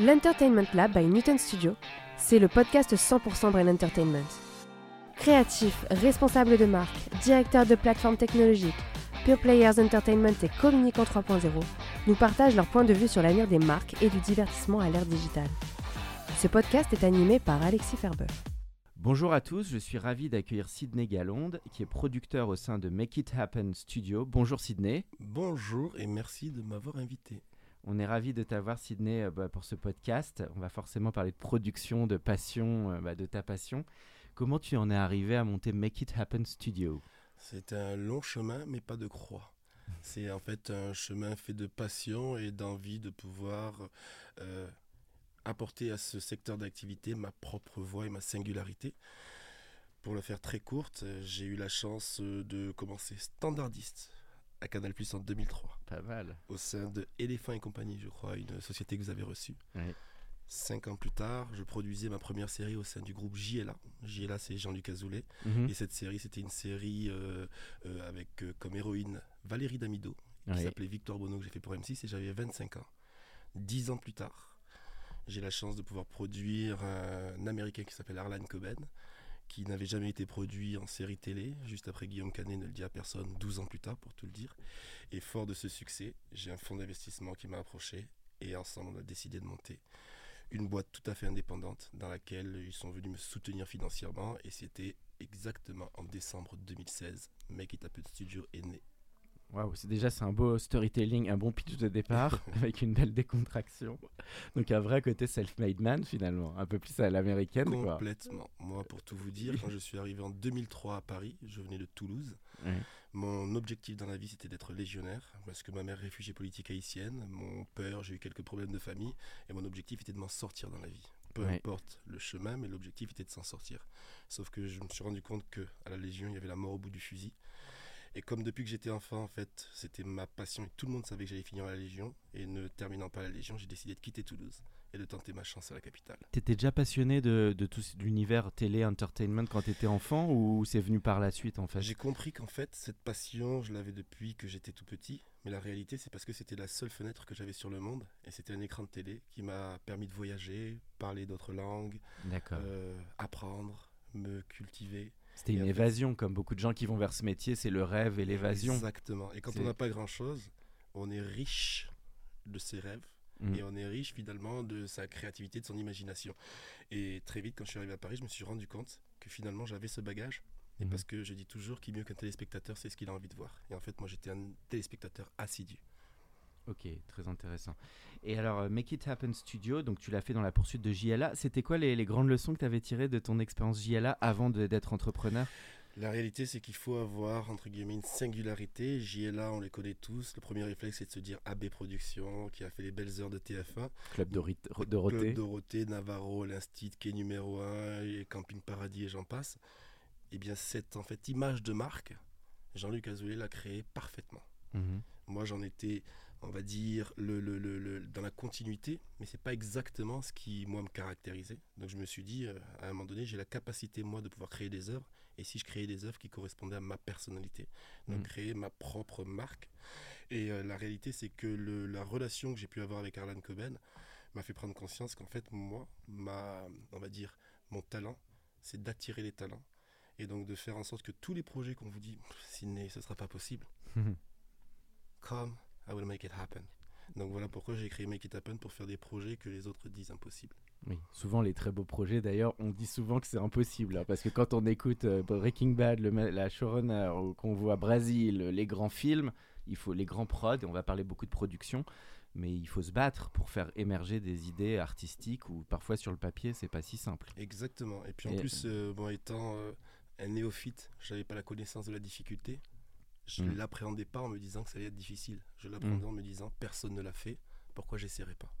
L'Entertainment Lab by Newton Studio, c'est le podcast 100% Brain Entertainment. Créatifs, responsables de marque, directeurs de plateformes technologiques, Pure Players Entertainment et Communicant 3.0 nous partagent leur point de vue sur l'avenir des marques et du divertissement à l'ère digitale. Ce podcast est animé par Alexis Ferber. Bonjour à tous, je suis ravi d'accueillir Sidney Galonde, qui est producteur au sein de Make It Happen Studio. Bonjour Sidney. Bonjour et merci de m'avoir invité. On est ravi de t'avoir Sidney euh, bah, pour ce podcast. On va forcément parler de production, de passion, euh, bah, de ta passion. Comment tu en es arrivé à monter Make It Happen Studio? C'est un long chemin, mais pas de croix. C'est en fait un chemin fait de passion et d'envie de pouvoir euh, apporter à ce secteur d'activité ma propre voix et ma singularité. Pour le faire très courte, j'ai eu la chance de commencer standardiste à Canal Plus en 2003, Pas mal. au sein de Éléphant et compagnie, je crois, une société que vous avez reçue. Cinq ans plus tard, je produisais ma première série au sein du groupe JLA. JLA, c'est Jean-Luc Azoulay. Mhm. Et cette série, c'était une série euh, euh, avec euh, comme héroïne Valérie Damido, qui s'appelait Victoire Bonneau, que j'ai fait pour M6, et j'avais 25 ans. Dix ans plus tard, j'ai la chance de pouvoir produire un Américain qui s'appelle Arlan Coben, qui n'avait jamais été produit en série télé, juste après Guillaume Canet ne le dit à personne, 12 ans plus tard, pour tout le dire. Et fort de ce succès, j'ai un fonds d'investissement qui m'a approché, et ensemble, on a décidé de monter une boîte tout à fait indépendante dans laquelle ils sont venus me soutenir financièrement et c'était exactement en décembre 2016 Make It Happen Studio est né. Waouh, c'est déjà c'est un beau storytelling, un bon pitch de départ avec une belle décontraction. Donc un vrai côté self-made man finalement, un peu plus à l'américaine quoi. Complètement. Moi pour tout vous dire, quand je suis arrivé en 2003 à Paris, je venais de Toulouse. Mon objectif dans la vie c'était d'être légionnaire parce que ma mère est réfugiée politique haïtienne, mon père j'ai eu quelques problèmes de famille et mon objectif était de m'en sortir dans la vie. Peu importe le chemin, mais l'objectif était de s'en sortir. Sauf que je me suis rendu compte que à la Légion il y avait la mort au bout du fusil. Et comme depuis que j'étais enfant, en fait, c'était ma passion et tout le monde savait que j'allais finir à la Légion. Et ne terminant pas la Légion, j'ai décidé de quitter Toulouse et de tenter ma chance à la capitale. T'étais déjà passionné de, de tout l'univers télé, entertainment quand t'étais enfant ou c'est venu par la suite en fait? J'ai compris qu'en fait, cette passion, je l'avais depuis que j'étais tout petit. Mais la réalité, c'est parce que c'était la seule fenêtre que j'avais sur le monde. Et c'était un écran de télé qui m'a permis de voyager, parler d'autres langues, euh, apprendre, me cultiver. C'était une évasion, comme beaucoup de gens qui vont vers ce métier, c'est le rêve et l'évasion. Exactement. Et quand on n'a pas grand-chose, on est riche de ses rêves. Mm. Et on est riche finalement de sa créativité, de son imagination. Et très vite, quand je suis arrivé à Paris, je me suis rendu compte que finalement j'avais ce bagage. Et Mhm. parce que je dis toujours qu'il mieux qu'un téléspectateur, c'est ce qu'il a envie de voir. Et en fait, moi j'étais un téléspectateur assidu. Ok, très intéressant. Et alors, euh, Make It Happen Studio, donc tu l'as fait dans la poursuite de JLA. C'était quoi les, les grandes leçons que tu avais tirées de ton expérience JLA avant d'être entrepreneur? La réalité, c'est qu'il faut avoir, entre guillemets, une singularité. JLA, on les connaît tous. Le premier réflexe, c'est de se dire AB Productions, qui a fait les belles heures de TF1. Club Dori- Club Dorothée Dorothée, Navarro, l'Instit, qui est numéro 1, et Camping Paradis, et j'en passe. Eh bien, cette en fait, image de marque, Jean-Luc Azoulay l'a créée parfaitement. Mhm. Moi, j'en étais, on va dire, le, le- le- le- dans la continuité, mais c'est pas exactement ce qui, moi, me caractérisait. Donc, je me suis dit, euh, à un moment donné, j'ai la capacité, moi, de pouvoir créer des œuvres. Et si je créais des œuvres qui correspondaient à ma personnalité, donc Mhm. créer ma propre marque. Et euh, la réalité, c'est que le- la relation que j'ai pu avoir avec Arlan Coben m'a fait prendre conscience qu'en fait, moi, ma, on va dire, mon talent, c'est d'attirer les talents. Et donc de faire en sorte que tous les projets qu'on vous dit, Sydney, ce sera pas possible. Come, I will make it happen. Donc voilà pourquoi j'ai créé Make It Happen pour faire des projets que les autres disent impossibles. Oui, souvent les très beaux projets d'ailleurs, on dit souvent que c'est impossible hein, parce que quand on écoute euh, Breaking Bad, le, la showrunner, ou qu'on voit Brésil, les grands films, il faut les grands prods, et on va parler beaucoup de production, mais il faut se battre pour faire émerger des idées artistiques ou parfois sur le papier c'est pas si simple. Exactement. Et puis en Et- plus, euh, bon, étant euh, un néophyte, je n'avais pas la connaissance de la difficulté. Je ne l'appréhendais pas en me disant que ça allait être difficile. Je l'appréhendais en me disant personne ne l'a fait, pourquoi j'essaierai pas?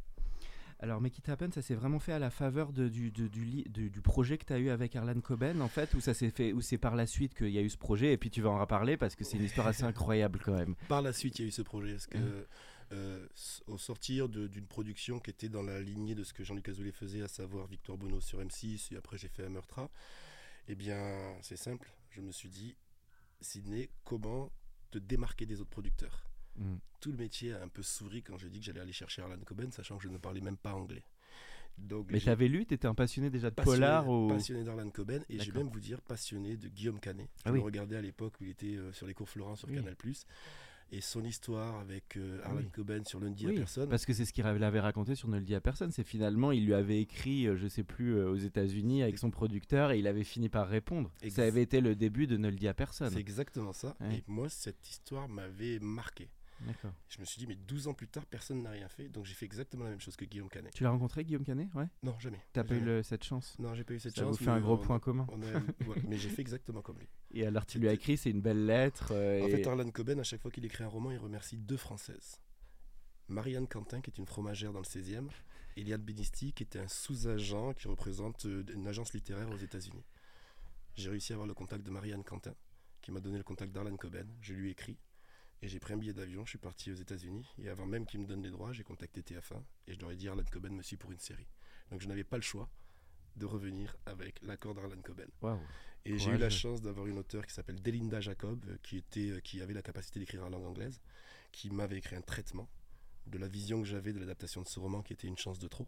Alors, Make It Happen, ça s'est vraiment fait à la faveur de- du, du, du- du projet que tu as eu avec Arlan Coben, en fait, ou ça s'est fait, ou c'est par la suite qu'il y a eu ce projet, et puis tu vas en reparler parce que c'est une histoire assez incroyable quand même. Par la suite, il y a eu ce projet. Parce que, Mhm. euh, au sortir d'une production qui était dans la lignée de ce que Jean-Luc Azoulay faisait, à savoir Victor Bono sur M6, et après j'ai fait un Meurtra, eh bien, c'est simple. Je me suis dit, Sydney, comment te démarquer des autres producteurs Mm. Tout le métier a un peu souri quand j'ai dit que j'allais aller chercher Arlan Coben, sachant que je ne parlais même pas anglais. Donc, Mais t'avais lu, t'étais un passionné déjà de passionné, polar ou... passionné d'Arlan Coben et je vais même vous dire passionné de Guillaume Canet. Je Ah le regardais à l'époque où il était euh, sur les cours Florent sur Oui. Canal+. Et son histoire avec euh, Arlan Oui. Coben sur Lundi Oui, à personne. Parce que c'est ce qu'il avait raconté sur Ne le dis à personne. C'est finalement, il lui avait écrit, euh, je sais plus, euh, aux États-Unis avec son producteur et il avait fini par répondre. Ça avait été le début de Ne le dis à personne. C'est exactement ça. Ouais. Et moi, cette histoire m'avait marqué. Je me suis dit, mais 12 ans plus tard, personne n'a rien fait. Donc j'ai fait exactement la même chose que Guillaume Canet. Tu l'as rencontré, Guillaume Canet? Ouais. Non, jamais. T'as pas eu le- cette chance? Non, j'ai pas eu cette Ça chance. vous fait un gros on- point commun. a-. Mais j'ai fait exactement comme lui. Et alors, tu lui as écrit, c'est une belle lettre. euh, En et- fait, Arlan Coben, à chaque fois qu'il écrit un roman, il remercie deux Françaises. Marianne Quentin, qui est une fromagère dans le 16e, et Liane Benisti, qui était un sous-agent qui représente euh, une agence littéraire aux États-Unis. J'ai réussi à avoir le contact de Marianne Quentin, qui m'a donné le contact d'Arlan Coben. Je lui ai écrit, et j'ai pris un billet d'avion, je suis parti aux États-Unis, et avant même qu'il me donne les droits, j'ai contacté TF1, et je leur ai dit Arlan Coben me suit pour une série. Donc je n'avais pas le choix de revenir avec l'accord d'Arlan Coben. Et j'ai eu la chance d'avoir une auteure qui s'appelle Delinda Jacob, euh, qui, était, euh, qui avait la capacité d'écrire en langue anglaise, qui m'avait écrit un traitement de la vision que j'avais de l'adaptation de ce roman, qui était une chance de trop.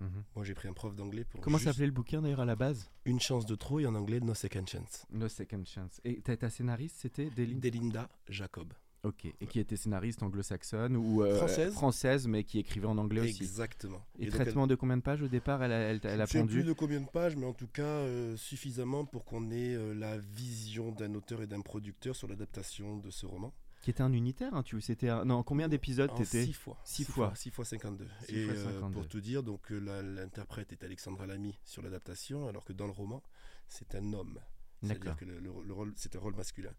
Mhm. Moi, j'ai pris un prof d'anglais pour Comment s'appelait le bouquin d'ailleurs à la base? Une chance de trop et en anglais No Second Chance. No Second Chance. Et ta, ta scénariste, c'était Deline Delinda Jacob. Ok. Et qui était scénariste anglo-saxonne ou euh, Française. française, mais qui écrivait en anglais aussi. Exactement. Et, elle- traitement de combien de pages au départ Elle a, elle, Je elle ne a sais plus de combien de pages, mais en tout cas euh, suffisamment pour qu'on ait euh, la vision d'un auteur et d'un producteur sur l'adaptation de ce roman. Qui était un unitaire, hein, tu c'était un... Non, combien d'épisodes t'étais six fois. Six fois. 6 fois 52. Six et fois 52. pour tout dire, donc l'interprète est Alexandra Lamy sur l'adaptation, alors que dans le roman, c'est un homme. C'est-à-dire que le, le- le rôle, c'est un rôle masculin.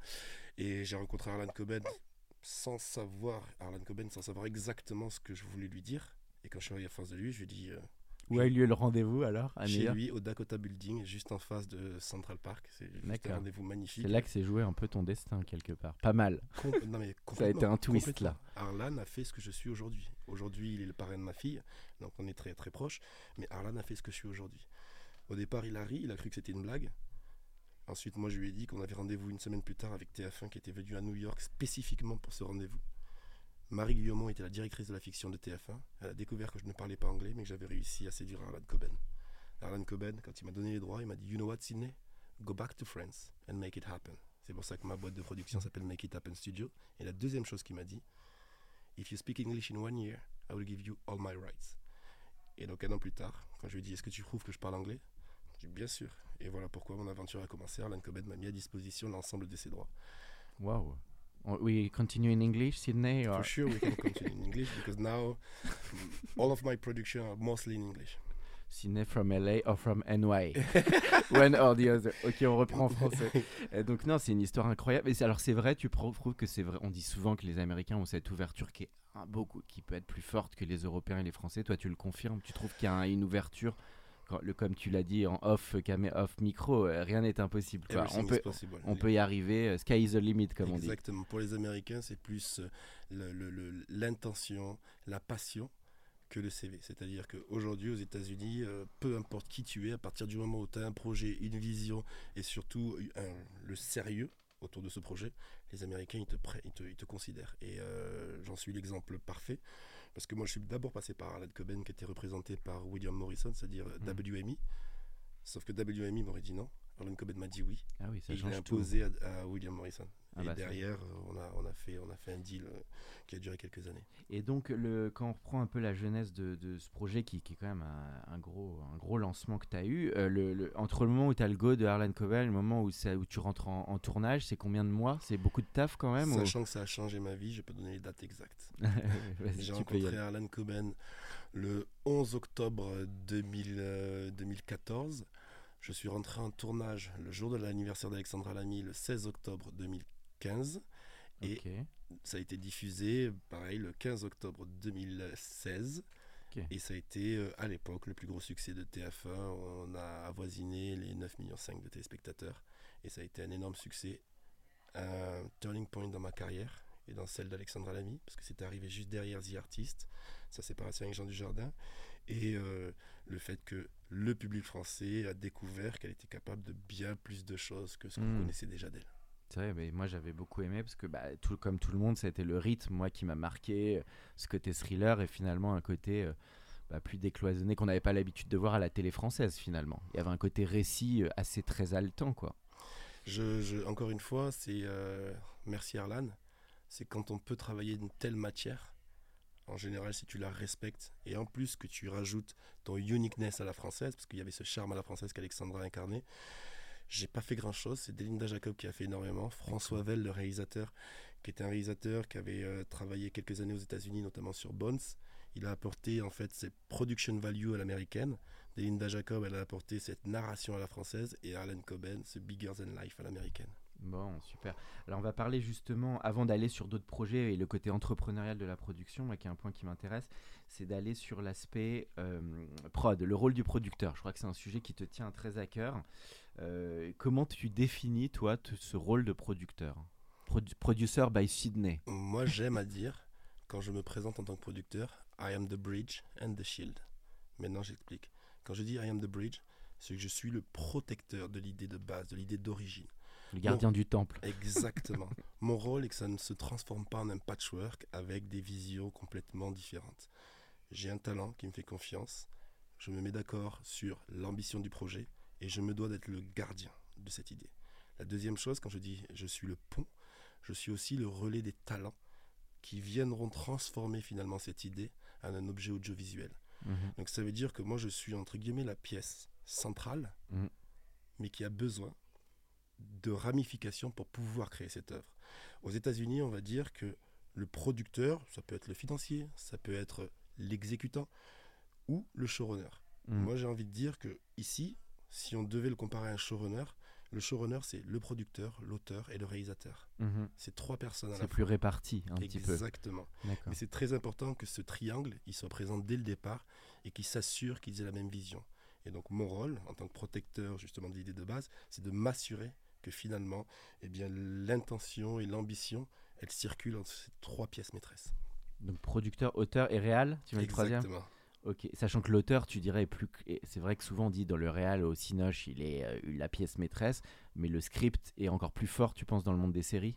Et j'ai rencontré Arlan Coben sans savoir, Arlan Coben sans savoir exactement ce que je voulais lui dire. Et quand je suis arrivé à face de lui, je lui ai dit euh, Où a eu lieu le rendez-vous alors à chez lui au Dakota Building, juste en face de Central Park. C'est un rendez-vous magnifique. C'est là que s'est joué un peu ton destin quelque part. Pas mal. Com- non, mais Ça a été un twist là. Arlan a fait ce que je suis aujourd'hui. Aujourd'hui, il est le parrain de ma fille, donc on est très très proches. Mais Arlan a fait ce que je suis aujourd'hui. Au départ, il a ri, il a cru que c'était une blague. Ensuite, moi, je lui ai dit qu'on avait rendez-vous une semaine plus tard avec TF1 qui était venu à New York spécifiquement pour ce rendez-vous. Marie Guillaumont était la directrice de la fiction de TF1. Elle a découvert que je ne parlais pas anglais, mais que j'avais réussi à séduire Arlan Coben. Arlan Coben, quand il m'a donné les droits, il m'a dit You know what, Sydney? Go back to France and make it happen. C'est pour ça que ma boîte de production s'appelle Make It Happen Studio. Et la deuxième chose qu'il m'a dit If you speak English in one year, I will give you all my rights. Et donc un an plus tard, quand je lui ai dit Est-ce que tu prouves que je parle anglais? Bien sûr. Et voilà pourquoi mon aventure a commencé. Arlan Coben m'a mis à disposition l'ensemble de ses droits. On- We continue in English, Sydney or... For sure, we can continue in English because now all of my production are mostly in English. Sydney from LA or from NY One or the other. Ok, on reprend en français. Et donc non, c'est une histoire incroyable. Et alors c'est vrai, tu prouves que c'est vrai. On dit souvent que les Américains ont cette ouverture qui est beaucoup, qui peut être plus forte que les Européens et les Français. Toi, tu le confirmes. Tu trouves qu'il y a un- une ouverture, comme tu l'as dit en off camé, off micro, euh, rien n'est impossible. quoi. Everything On peut, possible. on peut y arriver. euh, Sky is the limit, comme on dit. Exactement. Pour les Américains, c'est plus euh, l'intention, la passion que le CV. C'est-à-dire qu'aujourd'hui, aux États-Unis, euh, peu importe qui tu es, à partir du moment où tu as un projet, une vision et surtout un- le sérieux autour de ce projet, les Américains, ils te, ils te, ils te considèrent. Et euh, j'en suis l'exemple parfait. Parce que moi, je suis d'abord passé par Arlette Coben, qui était représenté par William Morrison, c'est-à-dire Mm. WMI. Sauf que WMI m'aurait dit non. Arlen Coben m'a dit oui. Ah oui, ça Et il l'a imposé à, à William Morrison. Ah et bah, derrière, euh, on a, on, a fait, on a fait un deal euh, qui a duré quelques années. Et donc, le, quand on reprend un peu la jeunesse de, de ce projet, qui, qui est quand même un, un gros, un gros lancement que tu as eu, euh, le, le- entre le moment où tu as le go de Harlan Coben et le moment où, ça, où tu rentres en, en tournage, c'est combien de mois? C'est beaucoup de taf quand même ou- Sachant que ça a changé ma vie, je peux donner les dates exactes. J'ai rencontré aller. Arlan Coben le 11 octobre 2000, euh, 2014. Je suis rentré en tournage le jour de l'anniversaire d'Alexandra Lamy, le 16 octobre 2015. Et ça a été diffusé, pareil, le 15 octobre 2016. Et ça a été euh, à l'époque le plus gros succès de TF1. On a avoisiné les 9,5 millions de téléspectateurs. Et ça a été un énorme succès. Un turning point dans ma carrière et dans celle d'Alexandra Lamy, parce que c'était arrivé juste derrière The Artist, sa séparation avec Jean Dujardin. Et euh, le fait que le public français a découvert qu'elle était capable de bien plus de choses que ce qu'on hmm. connaissait déjà d'elle. Mais moi j'avais beaucoup aimé parce que bah, tout, comme tout le monde, été le rythme, moi qui m'a marqué, euh, ce côté thriller et finalement un côté euh, bah, plus décloisonné qu'on n'avait pas l'habitude de voir à la télé française finalement. Il y avait un côté récit assez très haletant quoi. Je, encore une fois, c'est merci Arlan, c'est quand on peut travailler une telle matière en général, si tu la respectes, et en plus que tu rajoutes ton uniqueness à la française, parce qu'il y avait ce charme à la française qu'Alexandra a incarné, j'ai pas fait grand chose. C'est Delinda Jacob qui a fait énormément. François Vell, le réalisateur, qui était un réalisateur qui avait euh, travaillé quelques années aux États-Unis, notamment sur Bones. Il a apporté en fait cette production value à l'américaine. Delinda Jacob, elle a apporté cette narration à la française, et Arlen Coben, ce bigger than life à l'américaine. Bon, super. Alors on va parler justement, avant d'aller sur d'autres projets et le côté entrepreneurial de la production, moi, qui est un point qui m'intéresse, c'est d'aller sur l'aspect euh, prod, le rôle du producteur. Je crois que c'est un sujet qui te tient très à cœur. Euh, comment tu définis, toi, ce rôle de producteur? Producer by Sydney. Moi, j'aime à dire, quand je me présente en tant que producteur, I am the bridge and the shield. Maintenant, j'explique. Quand je dis I am the bridge, c'est que je suis le protecteur de l'idée de base, de l'idée d'origine. Le gardien du temple. Exactement. Mon rôle est que ça ne se transforme pas en un patchwork avec des visions complètement différentes. J'ai un talent qui me fait confiance. Je me mets d'accord sur l'ambition du projet et je me dois d'être le gardien de cette idée. La deuxième chose, quand je dis je suis le pont, je suis aussi le relais des talents qui viendront transformer finalement cette idée en un objet audiovisuel. Mhm. Donc ça veut dire que moi je suis entre guillemets la pièce centrale, mhm. mais qui a besoin de ramifications pour pouvoir créer cette œuvre. Aux États-Unis, on va dire que le producteur, ça peut être le financier, ça peut être l'exécutant ou le showrunner. Mm. Moi, j'ai envie de dire que ici, si on devait le comparer à un showrunner, le showrunner, c'est le producteur, l'auteur et le réalisateur. Mm-hmm. C'est trois personnes à C'est plus réparti un petit peu. Exactement. Mais c'est très important que ce triangle, il soit présent dès le départ et qu'il s'assure qu'ils aient la même vision. Et donc mon rôle, en tant que protecteur justement de l'idée de base, c'est de m'assurer que finalement, eh bien, l'intention et l'ambition, elles circulent entre ces trois pièces maîtresses. Donc producteur, auteur et réal, tu m'as le troisième? Ok, sachant que l'auteur, tu dirais, plus. C'est vrai que souvent on dit dans le réal, au Cinoche, il est euh, la pièce maîtresse, mais le script est encore plus fort, tu penses, dans le monde des séries?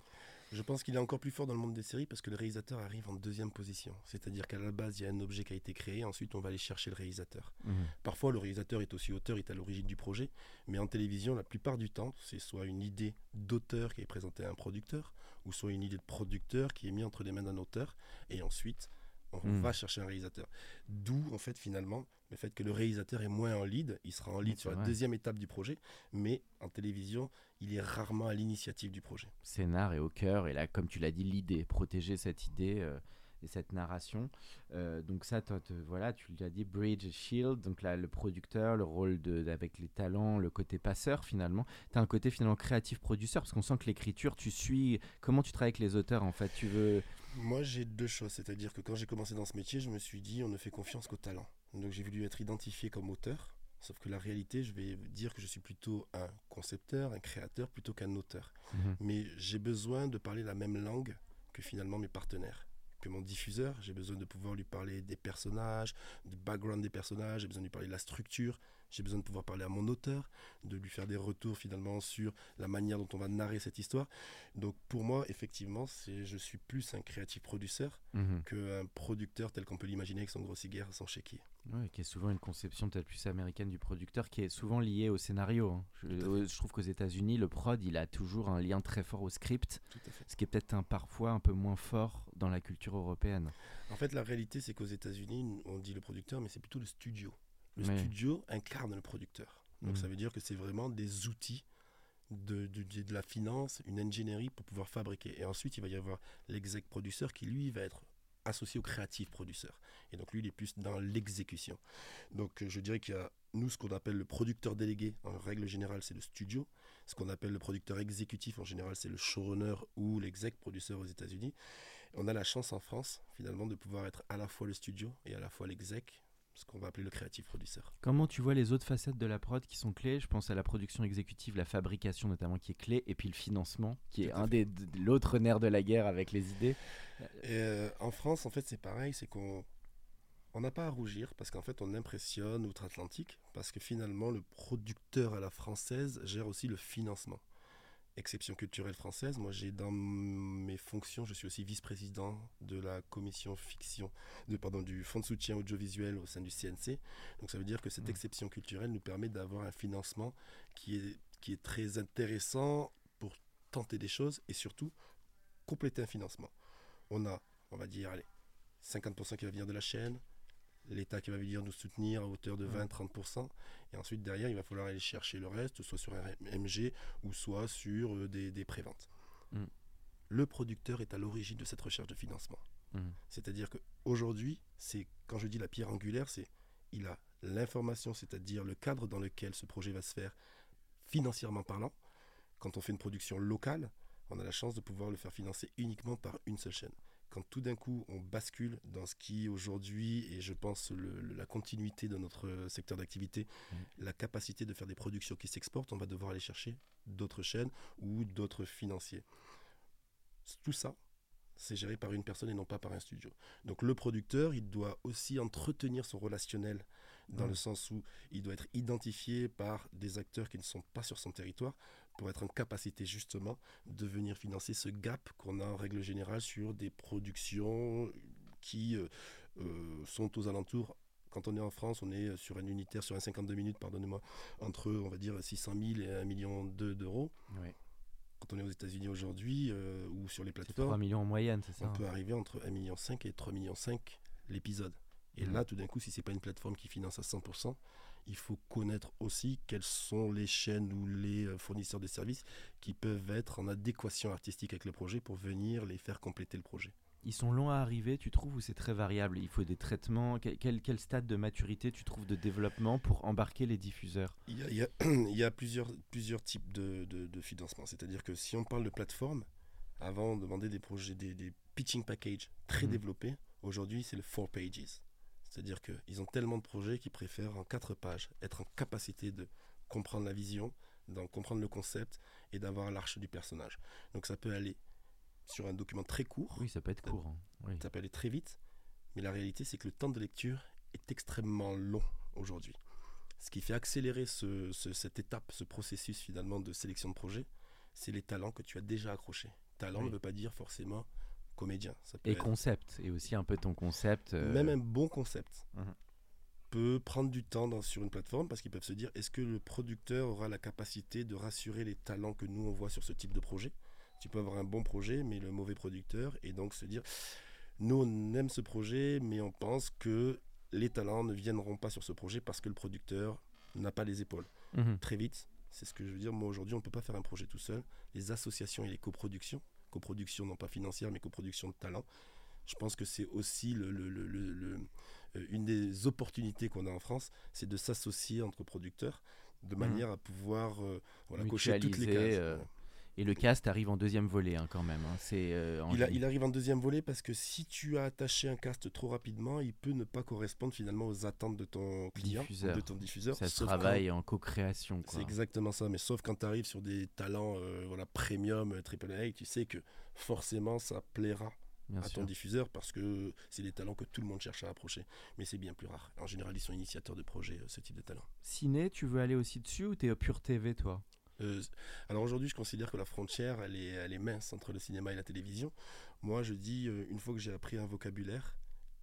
Je pense qu'il est encore plus fort dans le monde des séries parce que le réalisateur arrive en deuxième position. C'est-à-dire qu'à la base, il y a un objet qui a été créé, ensuite on va aller chercher le réalisateur. Mhm. Parfois, le réalisateur est aussi auteur, il est à l'origine du projet, mais en télévision, la plupart du temps, c'est soit une idée d'auteur qui est présentée à un producteur, ou soit une idée de producteur qui est mise entre les mains d'un auteur, et ensuite on mhm. va chercher un réalisateur. D'où, en fait, finalement, le fait que le réalisateur est moins en lead. Il sera en lead sur la deuxième étape du projet, mais en télévision, il est rarement à l'initiative du projet. Scénar est au cœur, et là, comme tu l'as dit, l'idée, protéger cette idée. Euh, et cette narration. Euh, donc ça, toi, voilà, tu l'as dit, Bridge Shield, donc là, le producteur, le rôle de, avec les talents, le côté passeur finalement. Tu as un côté finalement créatif producteur, parce qu'on sent que l'écriture, tu suis, comment tu travailles avec les auteurs en fait? Tu veux... Moi, j'ai deux choses. C'est-à-dire que quand j'ai commencé dans ce métier, je me suis dit, on ne fait confiance qu'au talent. Donc, j'ai voulu être identifié comme auteur. Sauf que la réalité, je vais dire que je suis plutôt un concepteur, un créateur, plutôt qu'un auteur. Mhm. Mais j'ai besoin de parler la même langue que finalement mes partenaires que mon diffuseur. J'ai besoin de pouvoir lui parler des personnages, du background des personnages, j'ai besoin de lui parler de la structure, j'ai besoin de pouvoir parler à mon auteur, de lui faire des retours finalement sur la manière dont on va narrer cette histoire. Donc pour moi, effectivement, c'est je suis plus un créatif producteur mhm. qu'un producteur tel qu'on peut l'imaginer avec son gros cigare, son chéquier. Oui, qui est souvent une conception peut-être plus américaine du producteur, qui est souvent liée au scénario. Hein. Je, trouve qu'aux États-Unis, le prod, il a toujours un lien très fort au script, ce qui est peut-être un, parfois un peu moins fort dans la culture européenne. En fait, la réalité, c'est qu'aux États-Unis, on dit le producteur, mais c'est plutôt le studio. Le studio incarne le producteur. Donc mm. ça veut dire que c'est vraiment des outils de, de, la finance, une ingénierie pour pouvoir fabriquer. Et ensuite, il va y avoir l'exec producteur qui, lui, va être associé au créatif producteur. Et donc lui, il est plus dans l'exécution. Donc je dirais qu'il y a, nous, ce qu'on appelle le producteur délégué, en règle générale, c'est le studio. Ce qu'on appelle le producteur exécutif, en général, c'est le showrunner ou l'exec producteur aux États-Unis. On a la chance en France, finalement, de pouvoir être à la fois le studio et à la fois l'exec ce qu'on va appeler le créatif producteur. Comment tu vois les autres facettes de la prod qui sont clés? Je pense à la production exécutive, la fabrication notamment qui est clé, et puis le financement qui est un des l'autre nerf de la guerre avec les idées. Euh, en France, en fait, c'est pareil, c'est qu'on on n'a pas à rougir parce qu'en fait, on impressionne outre-Atlantique parce que finalement, le producteur à la française gère aussi le financement exception culturelle française. Moi, j'ai dans mes fonctions, je suis aussi vice-président de la commission fiction, de, pardon, du fonds de soutien audiovisuel au sein du CNC. Donc, ça veut dire que cette exception culturelle nous permet d'avoir un financement qui est, qui est très intéressant pour tenter des choses et surtout compléter un financement. On a, on va dire, allez, 50% qui va venir de la chaîne, l'État qui va venir nous soutenir à hauteur de 20-30%. Et ensuite, derrière, il va falloir aller chercher le reste, soit sur un MG ou soit sur euh, des, des préventes. Mm. Le producteur est à l'origine de cette recherche de financement. Mm. C'est-à-dire qu'aujourd'hui, c'est quand je dis la pierre angulaire, c'est il a l'information, c'est-à-dire le cadre dans lequel ce projet va se faire financièrement parlant. Quand on fait une production locale, on a la chance de pouvoir le faire financer uniquement par une seule chaîne quand tout d'un coup on bascule dans ce qui aujourd'hui et je pense la continuité de notre secteur d'activité, mmh. la capacité de faire des productions qui s'exportent, on va devoir aller chercher d'autres chaînes ou d'autres financiers. Tout ça, c'est géré par une personne et non pas par un studio. Donc le producteur, il doit aussi entretenir son relationnel dans mmh. le sens où il doit être identifié par des acteurs qui ne sont pas sur son territoire pour être en capacité justement de venir financer ce gap qu'on a en règle générale sur des productions qui euh, euh, sont aux alentours quand on est en France, on est sur un unitaire, sur un 52 minutes, pardonnez-moi, entre, on va dire, 600 000 et 1 million d'euros. Quand on est aux États-Unis aujourd'hui, euh, ou sur les plateformes... 3 millions en moyenne, c'est ça On peut arriver entre 1,5 million et 3,5 millions l'épisode. Et là, tout d'un coup, si c'est pas une plateforme qui finance à 100%, il faut connaître aussi quelles sont les chaînes ou les euh, fournisseurs de services qui peuvent être en adéquation artistique avec le projet pour venir les faire compléter le projet. Ils sont longs à arriver, tu trouves, ou c'est très variable? Il faut des traitements? Quel, quel, stade de maturité tu trouves de développement pour embarquer les diffuseurs? Il y, a, il, y a, plusieurs, plusieurs types de, de, financement. C'est-à-dire que si on parle de plateforme, avant on demandait des projets, des, des pitching packages très mmh. développés. Aujourd'hui, c'est le four pages. C'est-à-dire qu'ils ont tellement de projets qu'ils préfèrent en quatre pages être en capacité de comprendre la vision, d'en comprendre le concept et d'avoir l'arche du personnage. Donc ça peut aller sur un document très court. Oui, ça peut être court. Hein. Ça peut aller très vite. Mais la réalité, c'est que le temps de lecture est extrêmement long aujourd'hui. Ce qui fait accélérer cette étape, ce processus finalement de sélection de projet, c'est les talents que tu as déjà accrochés. Talent ne veut pas dire forcément comédien. et concept, et aussi un peu ton concept. Euh, Même un bon concept mhm. peut prendre du temps dans, sur une plateforme parce qu'ils peuvent se dire est-ce que le producteur aura la capacité de rassurer les talents que nous on voit sur ce type de projet? Tu peux avoir un bon projet, mais le mauvais producteur, et donc se dire nous on aime ce projet, mais on pense que les talents ne viendront pas sur ce projet parce que le producteur n'a pas les épaules. Mhm. Très vite, c'est ce que je veux dire. Moi aujourd'hui, on ne peut pas faire un projet tout seul. Les associations et les coproductions coproduction, non pas financière, mais coproduction de talent. Je pense que c'est aussi le, le, euh, une des opportunités qu'on a en France, c'est de s'associer entre producteurs de mmh. manière à pouvoir euh, voilà, cocher toutes les cases. Euh, et le cast arrive en deuxième volet hein, quand même. Hein. C'est, euh, il, arrive en deuxième volet parce que si tu as attaché un cast trop rapidement, il peut ne pas correspondre finalement aux attentes de ton client, de ton diffuseur. Ça se travaille en co-création. C'est exactement ça. Mais sauf quand tu arrives sur des talents euh, voilà, premium, euh, triple A, tu sais que forcément ça plaira à ton diffuseur parce que c'est des talents que tout le monde cherche à approcher. Mais c'est bien plus rare. En général, ils sont initiateurs de projets, ce type de talent. Ciné, tu veux aller aussi dessus ou t'es pure TV toi? Euh, alors aujourd'hui, je considère que la frontière, elle est, elle est mince entre le cinéma et la télévision. Moi, je dis, euh, une fois que j'ai appris un vocabulaire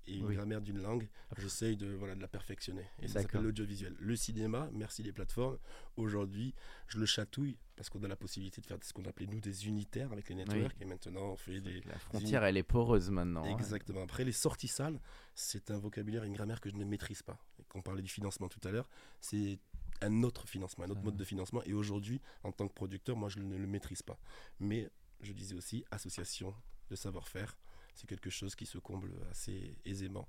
et une grammaire d'une langue, j'essaye de, voilà, de la perfectionner. Et ça s'appelle l'audiovisuel. Le cinéma, merci les plateformes, aujourd'hui, je le chatouille parce qu'on a la possibilité de faire ce qu'on appelait nous des unitaires avec les networks. Et maintenant, on fait des. La frontière, elle est poreuse maintenant. Hein. Exactement. Après, les sorties salles, c'est un vocabulaire et une grammaire que je ne maîtrise pas. Et on parlait du financement tout à l'heure, c'est un autre financement, un autre mode de financement. Et aujourd'hui, en tant que producteur, moi, je ne le maîtrise pas. Mais je disais aussi association de savoir-faire. c'est quelque chose qui se comble assez aisément.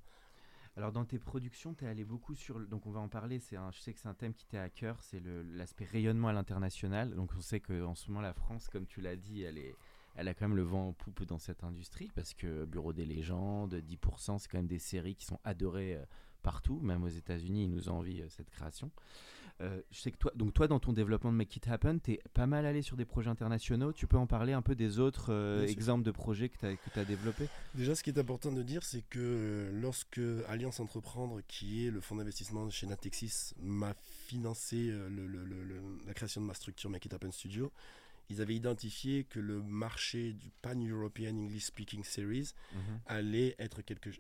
Alors dans tes productions, tu es allé beaucoup sur, donc on va en parler, c'est un, je sais que c'est un thème qui t'est à cœur, c'est l'aspect rayonnement à l'international. Donc on sait qu'en ce moment la France, comme tu l'as dit, elle, est, elle a quand même le vent en poupe dans cette industrie, parce que Bureau des légendes, 10%, c'est quand même des séries qui sont adorées euh, partout, même aux États-Unis, ils nous envient euh, cette création. Euh, je sais que toi, donc toi, dans ton développement de Make It Happen, tu es pas mal allé sur des projets internationaux. Tu peux en parler un peu des autres euh, exemples de projets que tu as, développés? Déjà, ce qui est important de dire, c'est que lorsque Alliance Entreprendre, qui est le fonds d'investissement chez Natexis, m'a financé la création de ma structure Make It Happen Studio, ils avaient identifié que le marché du Pan-European English Speaking Series mhm. allait être quelque,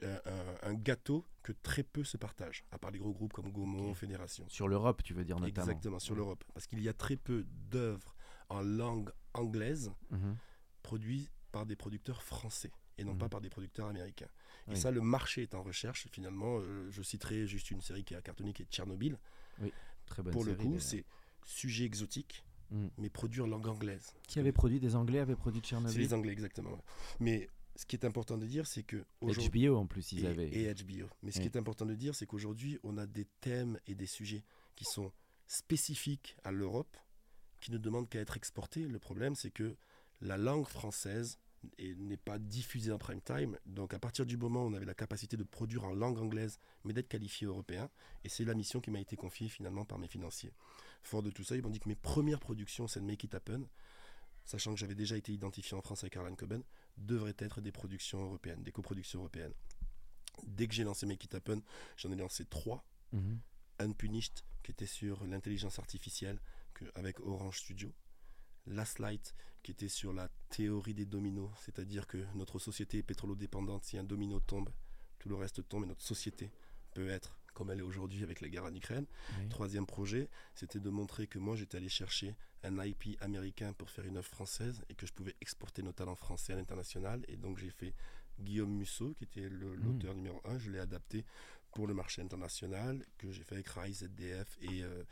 un, gâteau que très peu se partagent, à part les gros groupes comme Gaumont, Fédération. Sur l'Europe, tu veux dire notamment Exactement, sur l'Europe. Parce qu'il y a très peu d'œuvres en langue anglaise mhm. produites par des producteurs français et non pas mhm. par des producteurs américains. Et ça, le marché est en recherche. Finalement, euh, je citerai juste une série qui a cartonné, qui est Tchernobyl. Oui, très bonne Pour le coup, c'est sujet exotique Mm. mais produit en langue anglaise. Qui avait produit Des Anglais avaient produit Tchernobyl C'est les Anglais, exactement. Mais ce qui est important de dire, c'est que. HBO en plus, ils et, avaient. Et HBO. Mais ce qui est important de dire, c'est qu'aujourd'hui, on a des thèmes et des sujets qui sont spécifiques à l'Europe, qui ne demandent qu'à être exportés. Le problème, c'est que la langue française n'est pas diffusée en prime time. Donc à partir du moment où on avait la capacité de produire en langue anglaise, mais d'être qualifié européen, et c'est la mission qui m'a été confiée finalement par mes financiers. Fort de tout ça, ils m'ont dit que mes premières productions, c'est de Make It Happen, sachant que j'avais déjà été identifié en France avec Arlan Coben, devraient être des productions européennes, des coproductions européennes. Dès que j'ai lancé Make It Happen, j'en ai lancé trois. Mhm. Unpunished, qui était sur l'intelligence artificielle avec Orange Studio. Last Light, qui était sur la théorie des dominos, c'est-à-dire que notre société est pétrolo-dépendante. Si un domino tombe, tout le reste tombe et notre société peut être comme elle est aujourd'hui avec la guerre en Ukraine. Troisième projet, c'était de montrer que moi j'étais allé chercher un IP américain pour faire une œuvre française et que je pouvais exporter nos talents français à l'international. Et donc j'ai fait Guillaume Musso, qui était hmm. l'auteur numéro un, je l'ai adapté pour le marché international, que j'ai fait avec Rise, ZDF et euh,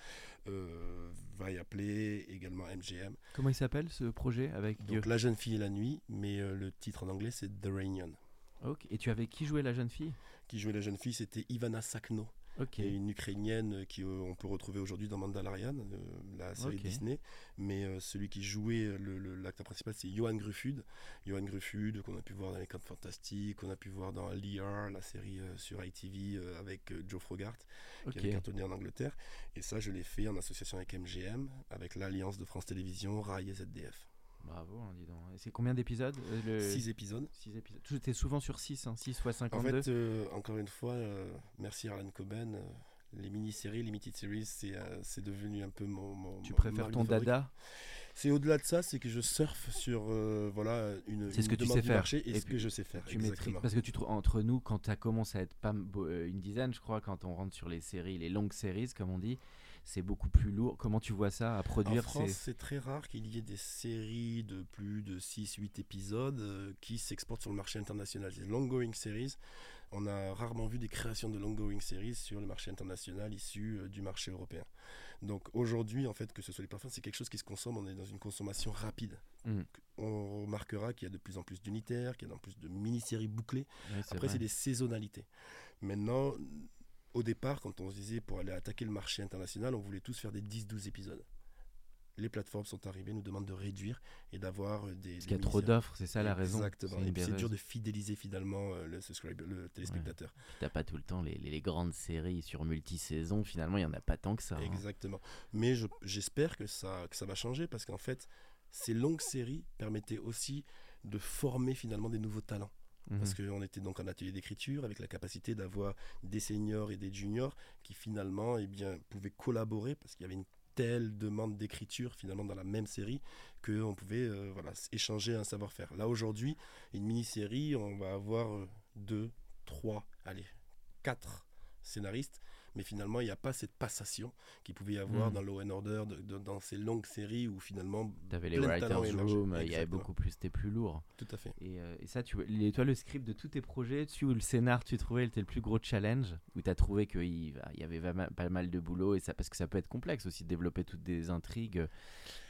euh, Viaplay, également MGM. Comment il s'appelle ce projet avec Donc La jeune fille et la nuit, mais euh, le titre en anglais c'est The Reunion. Ok, et tu avais qui jouait la jeune fille? Qui jouait la jeune fille, c'était Ivana Sakno. Une Ukrainienne qui euh, on peut retrouver aujourd'hui dans Mandalorian, euh, la série Disney. Mais euh, celui qui jouait l'acteur principal, c'est Johan Gruffud. Johan Gruffud, qu'on a pu voir dans Les Camps Fantastiques, qu'on a pu voir dans Lear, la série sur ITV avec Joe Frogart, qui avait cartonné en Angleterre. Et ça, je l'ai fait en association avec MGM, avec l'Alliance de France Télévisions, RAI et ZDF. Bravo, hein, dis donc. C'est combien d'épisodes 6 euh, Six épisodes. Six épisodes. Tout était souvent sur 6, 6 fois 52. En fait, euh, encore une fois, euh, merci Arlan Coben. les mini-séries, limited series, c'est devenu un peu mon. tu préfères ton dada? C'est au-delà de ça, c'est que je surfe sur voilà, une, c'est ce que tu sais faire. marché et, ce que je sais faire. Tu maîtrises. Parce que tu entre nous, quand tu commencé à être pas une dizaine, je crois, quand on rentre sur les séries, les longues séries, comme on dit, c'est beaucoup plus lourd. Comment tu vois ça à produire En France, c'est très rare qu'il y ait des séries de plus de 6-8 épisodes euh, qui s'exportent sur le marché international. C'est long-going series. On a rarement vu des créations de long-going series sur le marché international issues euh, du marché européen. Donc aujourd'hui, en fait, que ce soit les parfums, c'est quelque chose qui se consomme. On est dans une consommation rapide. Mm. On remarquera qu'il y a de plus en plus d'unitaires, qu'il y a de plus en plus de mini-séries bouclées. Après, c'est des saisonnalités. Maintenant, au départ, quand on se disait pour aller attaquer le marché international, on voulait tous faire des 10-12 épisodes. Les plateformes sont arrivées, nous demandent de réduire et d'avoir des. Parce qu'il y a trop d'offres, c'est ça la raison. Exactement. c'est dur de fidéliser finalement euh, le, téléspectateur. Tu T'as pas tout le temps les, les, grandes séries sur multi-saisons, finalement, il n'y en a pas tant que ça. Hein. Exactement. Mais j'espère que ça, que ça va changer parce qu'en fait, ces longues séries permettaient aussi de former finalement des nouveaux talents. Parce mhm. qu'on était donc en atelier d'écriture avec la capacité d'avoir des seniors et des juniors qui finalement eh bien, pouvaient collaborer parce qu'il y avait une telle demande d'écriture finalement dans la même série qu'on pouvait euh, voilà, échanger un savoir-faire. Là aujourd'hui, une mini-série, on va avoir euh, deux, trois, allez, quatre scénaristes mais finalement il n'y a pas cette passation qu'il pouvait y avoir hmm. dans Law and Order, dans ces longues séries où finalement. Tu avais les writers room, il y avait beaucoup plus, c'était plus lourd. Tout à fait. Et, euh, et ça, tu les, toi, le script de tous tes projets, tu où le scénar, tu trouvais, était le plus gros challenge, où tu as trouvé qu'il y avait pas mal de boulot, et ça, parce que ça peut être complexe aussi de développer toutes des intrigues.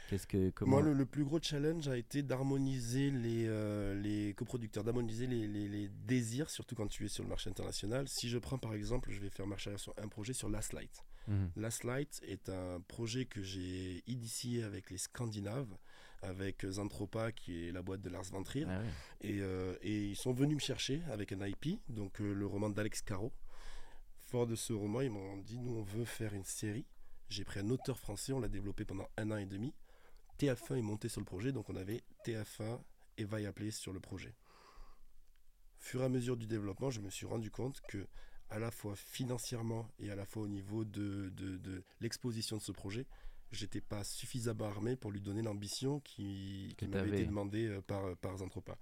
Qu'est-ce que comment Moi, le, plus gros challenge a été d'harmoniser les, euh, les coproducteurs, d'harmoniser les, les, désirs, surtout quand tu es sur le marché international. Si je prends par exemple, je vais faire marcher sur un projet sur Last Light. Mhm. Last Light est un projet que j'ai initié avec les Scandinaves, avec Zantropa qui est la boîte de Lars von Trier. Ah et, euh, et, ils sont venus me chercher avec un IP, donc euh, le roman d'Alex Caro. Fort de ce roman, ils m'ont dit nous on veut faire une série. J'ai pris un auteur français, on l'a développé pendant un an et demi. TF1 est monté sur le projet, donc on avait TF1 et Viaplay sur le projet. Fur et à mesure du développement, je me suis rendu compte que à la fois financièrement et à la fois au niveau de, de, l'exposition de ce projet, j'étais pas suffisamment armé pour lui donner l'ambition qui, m'avait été demandée euh, par, par Zantropa.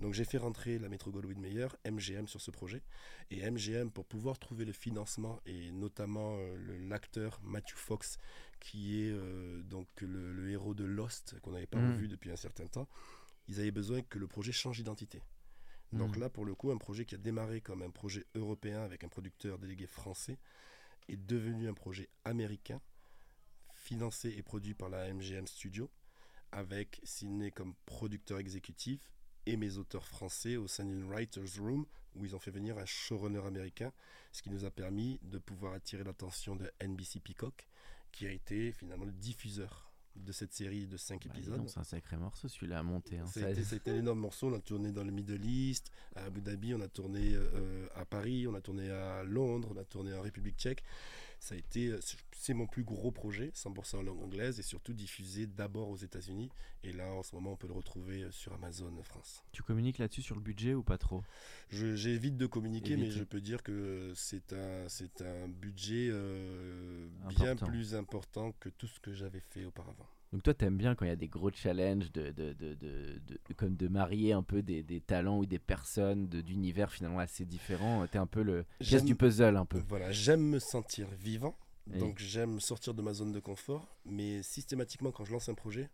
Donc j'ai fait rentrer la métro Goldwyn Mayer, MGM sur ce projet. Et MGM, pour pouvoir trouver le financement, et notamment euh, l'acteur Matthew Fox, qui est euh, donc le, héros de Lost, qu'on n'avait pas mm. revu depuis un certain temps, ils avaient besoin que le projet change d'identité. Donc mm. là, pour le coup, un projet qui a démarré comme un projet européen avec un producteur délégué français est devenu un projet américain, financé et produit par la MGM Studio, avec Sidney comme producteur exécutif et mes auteurs français au sein d'une Writers Room où ils ont fait venir un showrunner américain, ce qui nous a permis de pouvoir attirer l'attention de NBC Peacock, qui a été finalement le diffuseur de cette série de 5 bah, épisodes. C'est un sacré morceau celui-là à monter. Hein. C'était un énorme morceau. On a tourné dans le Middle East, à Abu Dhabi, on a tourné euh, à Paris, on a tourné à Londres, on a tourné en République tchèque. Ça a été, euh, c'est mon plus gros projet, 100% en langue anglaise et surtout diffusé d'abord aux États-Unis. Et là, en ce moment, on peut le retrouver euh, sur Amazon France. Tu communiques là-dessus sur le budget ou pas trop? J'évite de communiquer, mais je peux dire que c'est un, c'est un budget bien plus important que tout ce que j'avais fait auparavant. Donc toi, t'aimes bien quand il y a des gros challenges de, de, de, de, comme de marier un peu des, des talents ou des personnes d'univers finalement assez différents. T'es un peu le pièce du puzzle un peu. Voilà, j'aime me sentir vivant. Donc j'aime sortir de ma zone de confort. Mais systématiquement, quand je lance un projet,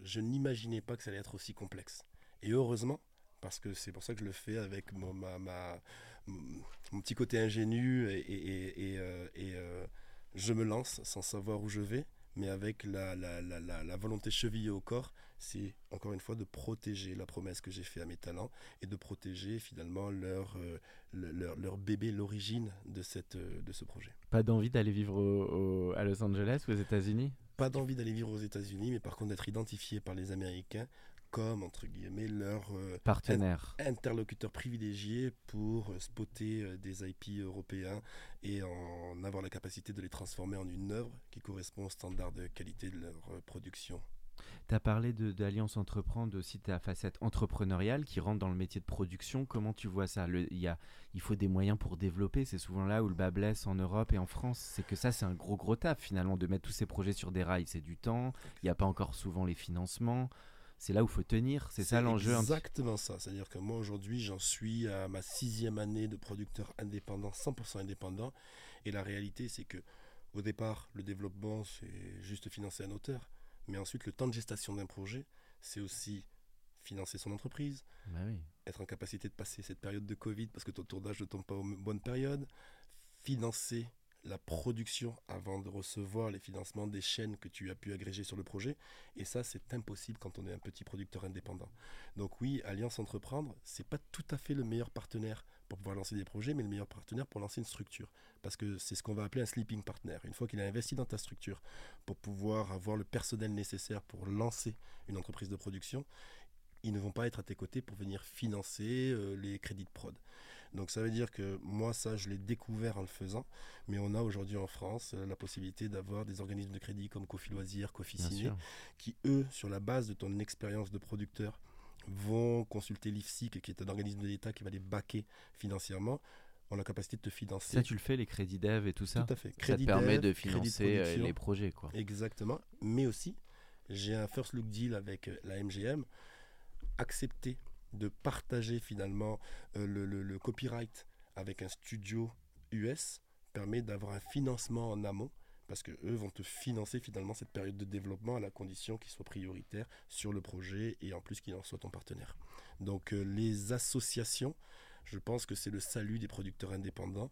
je n'imaginais pas que ça allait être aussi complexe. Et heureusement, parce que c'est pour ça que je le fais avec mon, ma, ma, mon petit côté ingénu et, et, et, euh, euh, je me lance sans savoir où je vais mais avec la, la, la, la, volonté chevillée au corps, c'est encore une fois de protéger la promesse que j'ai faite à mes talents et de protéger finalement leur, euh, leur, leur, bébé, l'origine de, cette, euh, de ce projet. Pas d'envie d'aller vivre à Los Angeles ou aux États-Unis? Pas d'envie d'aller vivre aux États-Unis, mais par contre d'être identifié par les Américains comme entre guillemets leur euh, partenaire, interlocuteur privilégié pour euh, spotter euh, des IP européens et en avoir la capacité de les transformer en une œuvre qui correspond aux standards de qualité de leur production. Tu as parlé d'Alliance Entreprendre, aussi ta facette entrepreneuriale qui rentre dans le métier de production. Comment tu vois ça? Le, y a, Il faut des moyens pour développer. C'est souvent là où le bas blesse en Europe et en France. C'est que ça, c'est un gros, gros taf finalement de mettre tous ces projets sur des rails. C'est du temps. Il n'y a pas encore souvent les financements c'est là où il faut tenir. C'est ça l'enjeu. Exactement ça. C'est-à-dire que moi aujourd'hui, j'en suis à ma sixième année de producteur indépendant, 100% indépendant. Et la réalité, c'est que au départ, le développement, c'est juste financer un auteur. Mais ensuite, le temps de gestation d'un projet, c'est aussi financer son entreprise, bah être en capacité de passer cette période de Covid parce que ton tournage ne tombe pas aux bonnes périodes, financer la production avant de recevoir les financements des chaînes que tu as pu agréger sur le projet. Et ça, c'est impossible quand on est un petit producteur indépendant. Donc oui, Alliance Entreprendre, c'est pas tout à fait le meilleur partenaire pour pouvoir lancer des projets, mais le meilleur partenaire pour lancer une structure. Parce que c'est ce qu'on va appeler un sleeping partner. Une fois qu'il a investi dans ta structure pour pouvoir avoir le personnel nécessaire pour lancer une entreprise de production, ils ne vont pas être à tes côtés pour venir financer euh, les crédits de prod. Donc ça veut dire que moi, ça, je l'ai découvert en le faisant. Mais on a aujourd'hui en France euh, la possibilité d'avoir des organismes de crédit comme Cofi Loisirs, Cofi Ciné, qui, eux, sur la base de ton expérience de producteur, vont consulter l'IFSIC, qui est un organisme de l'État qui va les baquer financièrement ont la capacité de te financer. Ça, tu le fais, les crédits dev et tout ça Tout à fait. Crédit ça te permet de financer euh, les projets. quoi. Exactement. Mais aussi, j'ai un first look deal avec euh, la MGM. Accepter de partager finalement euh, le, copyright avec un studio US permet d'avoir un financement en amont parce que eux vont te financer finalement cette période de développement à la condition qu'il soit prioritaire sur le projet et en plus qu'il en soit ton partenaire. Donc euh, les associations, je pense que c'est le salut des producteurs indépendants.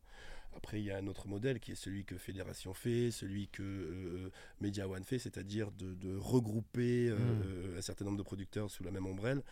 Après, il y a un autre modèle qui est celui que Fédération fait, celui que euh, Media One fait, c'est-à-dire de, de regrouper euh, Mm. euh, un certain nombre de producteurs sous la même ombrelle.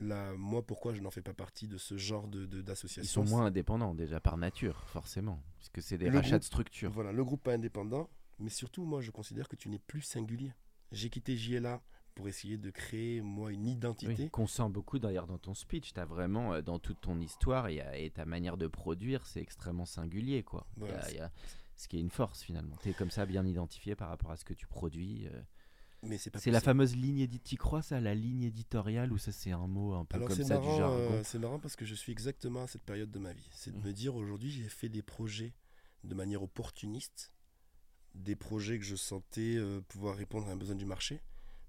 Là, moi, pourquoi je n'en fais pas partie de ce genre de- de- d'association? Ils sont moins indépendants déjà par nature, forcément, puisque c'est des Le rachats groupe- de structures. Voilà, le groupe pas indépendant, mais surtout, moi, je considère que tu n'es plus singulier. J'ai quitté JLA pour essayer de créer, moi, une identité. Oui, qu'on sent beaucoup d'ailleurs dans ton speech. Tu as vraiment, euh, dans toute ton histoire et, et ta manière de produire, c'est extrêmement singulier. quoi. Il y a- Voilà, il y a- ce qui est une force finalement. Tu es comme ça bien identifié par rapport à ce que tu produis. euh. Mais c'est pas C'est la fameuse ligne édite. Tu crois ça, la ligne éditoriale, ou ça c'est un mot un peu Alors comme c'est ça du marrant, jargon euh, c'est marrant parce que je suis exactement à cette période de ma vie. C'est de Mm. me dire aujourd'hui j'ai fait des projets de manière opportuniste, des projets que je sentais euh, pouvoir répondre à un besoin du marché.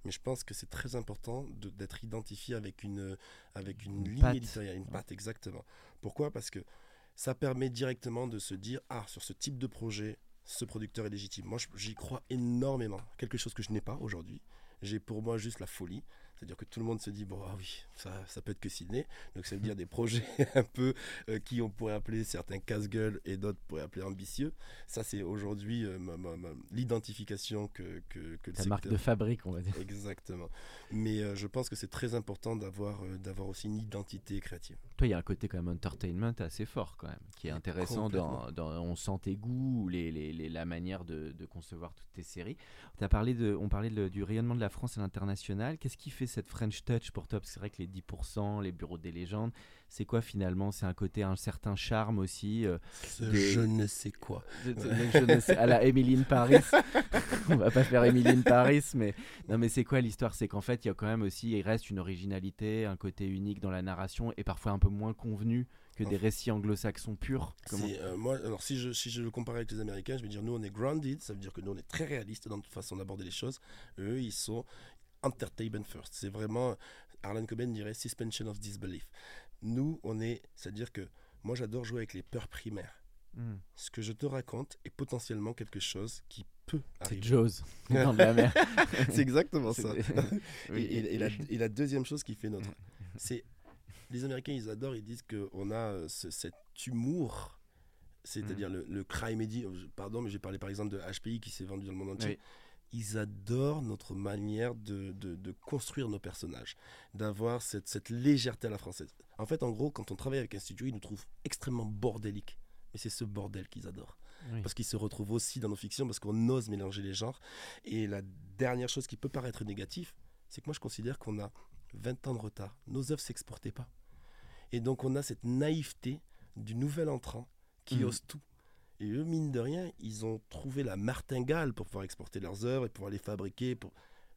Mais je pense que c'est très important d'être identifié avec une, avec une, Une ligne patte. éditoriale, une patte exactement. Pourquoi? Parce que ça permet directement de se dire ah sur ce type de projet, ce producteur est légitime. Moi j'y crois énormément. Quelque chose que je n'ai pas aujourd'hui. J'ai pour moi juste la folie. C'est-à-dire que tout le monde se dit, bon, ah oui, ça, ça peut être que Sydney. Donc, ça veut dire des projets un peu euh, qui on pourrait appeler certains casse-gueule et d'autres pourraient appeler ambitieux. Ça, c'est aujourd'hui euh, l'identification que, que, que le Ta marque de fabrique, on va dire. Exactement. Mais euh, je pense que c'est très important d'avoir d'avoir aussi une identité créative. Il y a un côté quand même entertainment assez fort quand même, qui est intéressant dans, Complètement. dans- on sent tes goûts, les, les- les- la manière de, de concevoir toutes tes séries. As parlé de, on parlait de- du rayonnement de la France à l'international. Qu'est-ce qui fait cette French touch pour toi? Parce que c'est vrai que les 10%, les bureaux des légendes, c'est quoi finalement? C'est un côté, un certain charme aussi. euh, Ce je ne sais quoi. de- de- je ne sais- à la Emily Paris. on va pas faire Emily Paris, mais non, mais c'est quoi l'histoire? C'est qu'en fait, il y a quand même aussi, il reste une originalité, un côté unique dans la narration et parfois un peu moins convenu que des récits anglo-saxons purs. Comment- euh, moi, alors si je, si je le compare avec les Américains, je vais dire nous on est grounded, ça veut dire que nous on est très réaliste dans notre façon d'aborder les choses. Eux ils sont entertainment first. C'est vraiment, Arlen Coben dirait suspension of disbelief. Nous on est, c'est-à-dire que moi j'adore jouer avec les peurs primaires. Hmm. Ce que je te raconte est potentiellement quelque chose qui peut C'est arriver. Jaws, la mer. C'est exactement ça. C'est- Et, et- et la, et la deuxième chose qui fait notre. C'est. Les Américains, ils adorent, ils disent qu'on a euh, ce- cet humour, c'est-à-dire Mm. le, le crime edit. Pardon, mais j'ai parlé par exemple de HPI qui s'est vendu dans le monde entier. Oui. Ils adorent notre manière de, de- de construire nos personnages, d'avoir cette, cette légèreté à la française. En fait, en gros, quand on travaille avec un studio, ils nous trouvent extrêmement bordéliques. Mais c'est ce bordel qu'ils adorent Oui. parce qu'ils se retrouvent aussi dans nos fictions, parce qu'on ose mélanger les genres. Et la dernière chose qui peut paraître négative, c'est que moi je considère qu'on a 20 ans de retard. Nos œuvres s'exportaient pas. Et donc on a cette naïveté du nouvel entrant qui Mhm. ose tout. Et eux, mine de rien, ils ont trouvé la martingale pour pouvoir exporter leurs œuvres et pouvoir les fabriquer. Pour...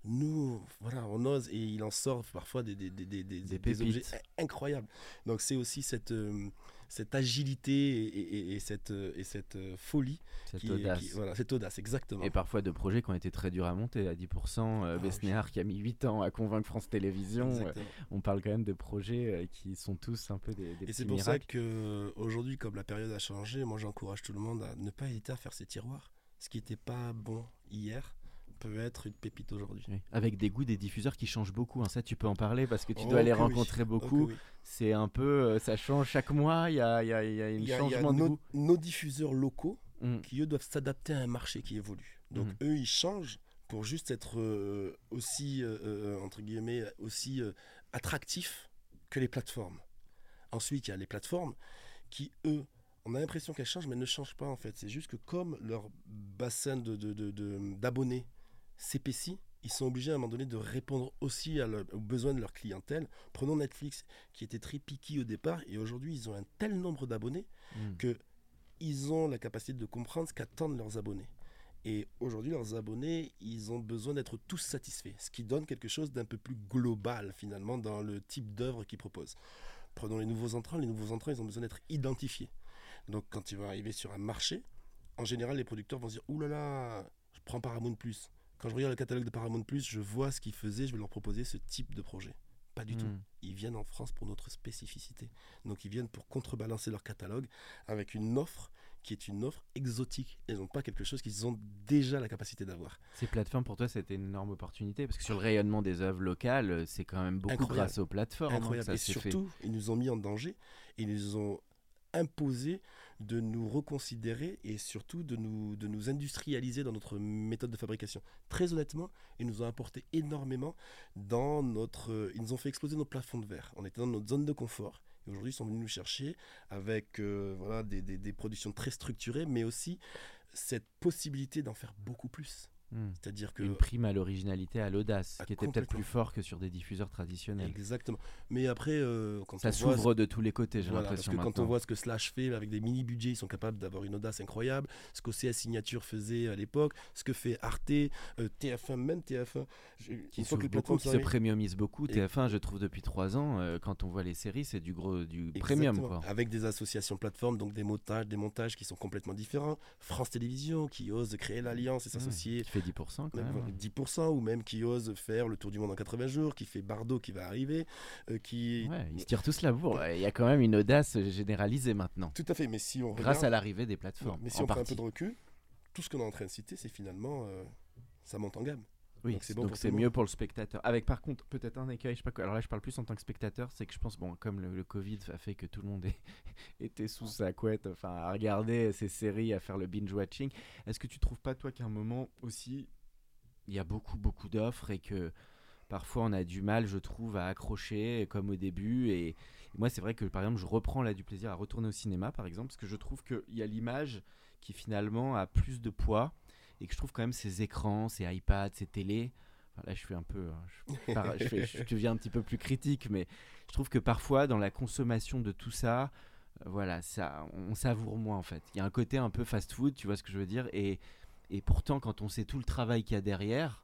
Nous, voilà, on ose et il en sort parfois des, des, des, des, des- Des des objets incroyables. Donc c'est aussi cette, euh, cette agilité et, et- et cette, euh, et cette euh, folie Cette qui est- audace. qui- voilà, cette audace, exactement. Et parfois de projets qui ont été très durs à monter à 10%. Euh, Ah, Besnéard qui a mis 8 ans à convaincre France Télévisions. euh, on parle quand même de projets qui sont tous un peu des, Et c'est pour miracles. ça que aujourd'hui, comme la période a changé, moi j'encourage tout le monde à ne pas hésiter à faire ses tiroirs. Ce qui n'était pas bon hier peut être une pépite aujourd'hui. Oui. Avec des goûts des diffuseurs qui changent beaucoup. hein. Ça, tu peux en parler parce que tu Oh dois les rencontrer Oh beaucoup. oui. C'est un peu, euh, ça change chaque mois. Il y a, y a- il y a y a, changement de nos, goût. nos diffuseurs locaux Mm. qui eux doivent s'adapter à un marché qui évolue. Donc Mhm. eux ils changent pour juste être euh, aussi euh, entre guillemets aussi euh, attractifs que les plateformes. Ensuite il y a les plateformes qui eux on a l'impression qu'elles changent mais elles ne changent pas en fait. C'est juste que comme leur bassin de, de- de- de- d'abonnés s'épaissit, ils sont obligés à un moment donné de répondre aussi à aux besoins de leur clientèle. Prenons Netflix qui était très piqué au départ et aujourd'hui ils ont un tel nombre d'abonnés Mm. que ils ont la capacité de comprendre ce qu'attendent leurs abonnés. Et aujourd'hui, leurs abonnés, ils ont besoin d'être tous satisfaits, ce qui donne quelque chose d'un peu plus global finalement dans le type d'œuvre qu'ils proposent. Prenons les nouveaux entrants, les nouveaux entrants, ils ont besoin d'être identifiés. Donc quand ils vont arriver sur un marché, en général, les producteurs vont se dire « Ouh là là, je prends Paramount+. Plus. Quand je regarde le catalogue de Paramount+, Plus, je vois ce qu'ils faisaient, je vais leur proposer ce type de projet. » Pas du tout Mm. ils viennent en France pour notre spécificité. Donc ils viennent pour contrebalancer leur catalogue avec une offre qui est une offre exotique. Ils n'ont pas quelque chose qu'ils ont déjà la capacité d'avoir. Ces plateformes, pour toi, c'était une énorme opportunité parce que sur le rayonnement des œuvres locales, c'est quand même beaucoup Incroyable. grâce aux plateformes. hein, Incroyable. ça Et fait. surtout, ils nous ont mis en danger. Ils nous ont imposé de nous reconsidérer et surtout de nous, de nous industrialiser dans notre méthode de fabrication. Très honnêtement, ils nous ont apporté énormément dans notre... Ils nous ont fait exploser nos plafonds de verre. On était dans notre zone de confort. Et aujourd'hui, ils sont venus nous chercher avec euh, voilà, des, productions très structurées, mais aussi cette possibilité d'en faire beaucoup plus. Hmm. C'est-à-dire que Une prime à l'originalité, à l'audace, Ah, qui était peut-être plus fort que sur des diffuseurs traditionnels. exactement. Mais après, euh, quand Ça s'ouvre de tous les côtés, j'ai Voilà, parce l'impression que quand on voit ce que Slash fait avec des mini budgets, ils sont capables d'avoir une audace incroyable. Ce qu'OCS Signature faisait à l'époque, ce que fait Arte, euh, TF1, même TF1. je- qui une fois que les beaucoup, qui se premiumise beaucoup. Et- TF1, je trouve depuis trois ans, euh, quand on voit les séries, c'est du gros, du premium quoi. Avec des associations plateformes, donc des montages, des montages qui sont complètement différents. France Télévisions qui ose créer l'alliance et s'associer. Qui fait 10% quand même, même. voilà, 10% ou même qui ose faire le tour du monde en 80 jours, qui fait Bardot qui va arriver, euh, qui Ouais, ils se tirent tous la bourre. Il y a quand même une audace généralisée maintenant, tout à fait. Mais si on grâce à l'arrivée des plateformes. mais si en on prend un peu de recul, tout ce qu'on est en train de citer, c'est finalement euh, ça monte en gamme. Oui, Donc c'est bon mieux pour le spectateur. Avec par contre peut-être un écueil, je sais pas quoi. Alors là je parle plus en tant que spectateur, c'est que je pense bon comme le, le Covid a fait que tout le monde est- était sous sa couette, enfin à regarder ces séries, à faire le binge watching. Est-ce que tu trouves pas toi qu'à un moment aussi il y a beaucoup beaucoup d'offres et que parfois on a du mal, je trouve, à accrocher comme au début et, et moi c'est vrai que par exemple je reprends là du plaisir à retourner au cinéma par exemple parce que je trouve qu'il y a l'image qui finalement a plus de poids et que je trouve quand même ces écrans, ces iPads, ces télés. enfin, là, je fais un peu, hein, je, par- je, fais- je deviens un petit peu plus critique, mais je trouve que parfois dans la consommation de tout ça, euh, voilà, ça, on savoure moins en fait. Il y a un côté un peu fast-food, tu vois ce que je veux dire, et, et pourtant quand on sait tout le travail qu'il y a derrière,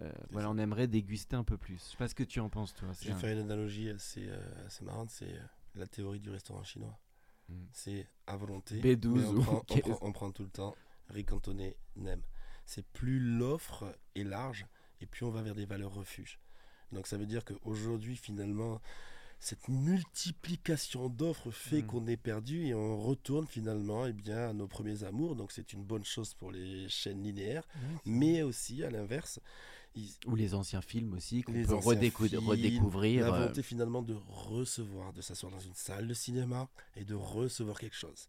euh, voilà, ça. on aimerait déguster un peu plus. Je sais pas ce que tu en penses toi. Je vais un- faire une analogie assez, euh, assez marrante, c'est euh, la théorie du restaurant chinois. Mm. C'est à volonté. B12 mais on, ou prend, on, qu'est-ce- prend, on prend tout le temps. Riz cantonné, nem. C'est plus l'offre est large et plus on va vers des valeurs refuges. Donc ça veut dire qu'aujourd'hui, finalement, cette multiplication d'offres fait Mm. qu'on est perdu et on retourne finalement eh bien, à nos premiers amours. Donc c'est une bonne chose pour les chaînes linéaires, mais aussi à l'inverse. ils- Ou les anciens films aussi qu'on peut anciens redécou- films, redécouvrir. La euh, volonté finalement de recevoir, de s'asseoir dans une salle de cinéma et de recevoir quelque chose.